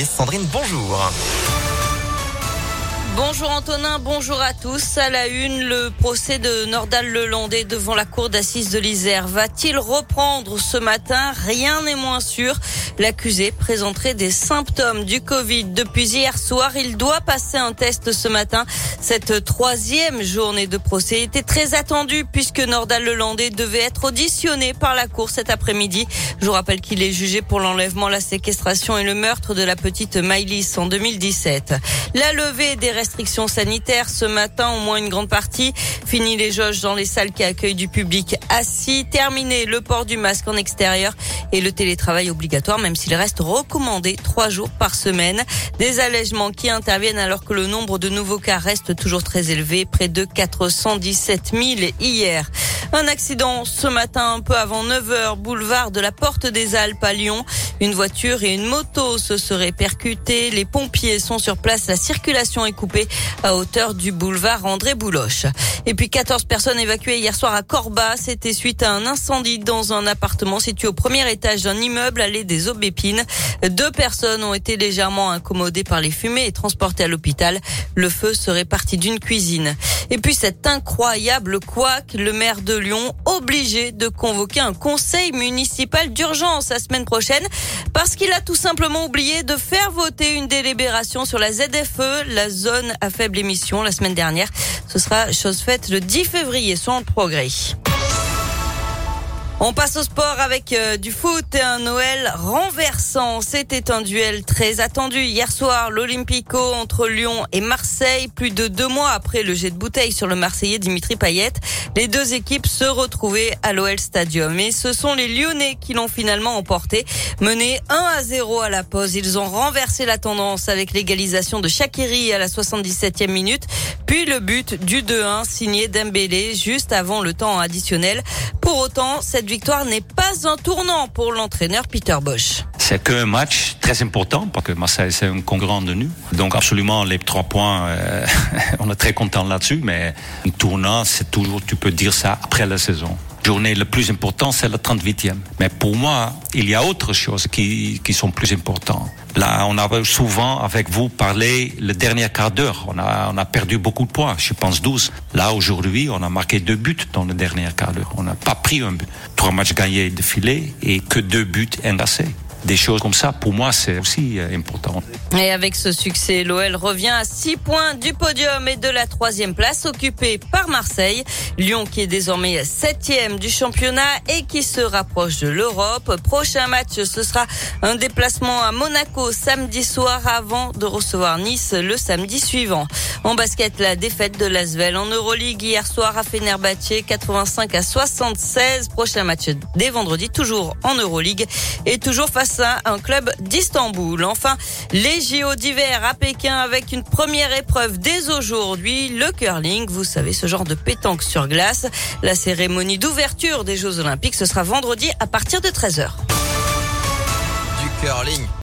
Sandrine, bonjour. Bonjour Antonin, bonjour à tous. À la une, le procès de Nordal Lelandais devant la cour d'assises de l'Isère va-t-il reprendre ce matin? Rien n'est moins sûr. L'accusé présenterait des symptômes du Covid depuis hier soir. Il doit passer un test ce matin. Cette troisième journée de procès était très attendue puisque Nordal Lelandais devait être auditionné par la cour cet après-midi. Je vous rappelle qu'il est jugé pour l'enlèvement, la séquestration et le meurtre de la petite Maïlis en 2017. La levée des restrictions sanitaires ce matin, au moins une grande partie. Fini les jauges dans les salles qui accueillent du public assis. Terminé le port du masque en extérieur et le télétravail obligatoire, même s'il reste recommandé trois jours par semaine. Des allègements qui interviennent alors que le nombre de nouveaux cas reste toujours très élevé, près de 417 000 hier. Un accident ce matin un peu avant 9h, boulevard de la Porte des Alpes à Lyon. Une voiture et une moto se seraient percutées. Les pompiers sont sur place. La circulation est coupée à hauteur du boulevard André Bouloche. Et puis 14 personnes évacuées hier soir à Corba. C'était suite à un incendie dans un appartement situé au premier étage d'un immeuble allée des Aubépines. Deux personnes ont été légèrement incommodées par les fumées et transportées à l'hôpital. Le feu serait parti d'une cuisine. Et puis cet incroyable couac, le maire de Lyon obligé de convoquer un conseil municipal d'urgence la semaine prochaine parce qu'il a tout simplement oublié de faire voter une délibération sur la ZFE, la zone à faible émission, la semaine dernière. Ce sera chose faite le 10 février, sans progrès. On passe au sport avec euh, du foot et un Noël renversant. C'était un duel très attendu hier soir. L'Olympico entre Lyon et Marseille. Plus de deux mois après le jet de bouteille sur le Marseillais Dimitri Payet, les deux équipes se retrouvaient à l'OL Stadium. Et ce sont les Lyonnais qui l'ont finalement emporté. Menés 1 à 0 à la pause, ils ont renversé la tendance avec l'égalisation de Shakiri à la 77e minute. Puis le but du 2-1 signé Dembélé juste avant le temps additionnel. Pour autant, cette victoire n'est pas un tournant pour l'entraîneur Peter Bosch. C'est qu'un match très important parce que Marseille c'est un concurrent de nous. Donc absolument les trois points, euh, on est très content là-dessus. Mais un tournant, c'est toujours, tu peux dire ça après la saison journée le plus important, c'est la 38e. Mais pour moi, il y a autre choses qui, qui sont plus importantes. Là, on a souvent, avec vous, parlé le dernier quart d'heure. On a, on a perdu beaucoup de points, je pense 12. Là, aujourd'hui, on a marqué deux buts dans le dernier quart d'heure. On n'a pas pris un but. Trois matchs gagnés de filet et que deux buts inversés des choses comme ça, pour moi, c'est aussi euh, important. Et avec ce succès, l'OL revient à 6 points du podium et de la troisième place occupée par Marseille. Lyon qui est désormais septième du championnat et qui se rapproche de l'Europe. Prochain match, ce sera un déplacement à Monaco samedi soir avant de recevoir Nice le samedi suivant. En basket, la défaite de Lasvel en Euroleague hier soir à Fenerbahçe, 85 à 76. Prochain match dès vendredi, toujours en Euroleague et toujours face à un club d'Istanbul. Enfin, les JO d'hiver à Pékin avec une première épreuve dès aujourd'hui, le curling. Vous savez, ce genre de pétanque sur glace. La cérémonie d'ouverture des Jeux Olympiques, ce sera vendredi à partir de 13h. Du curling.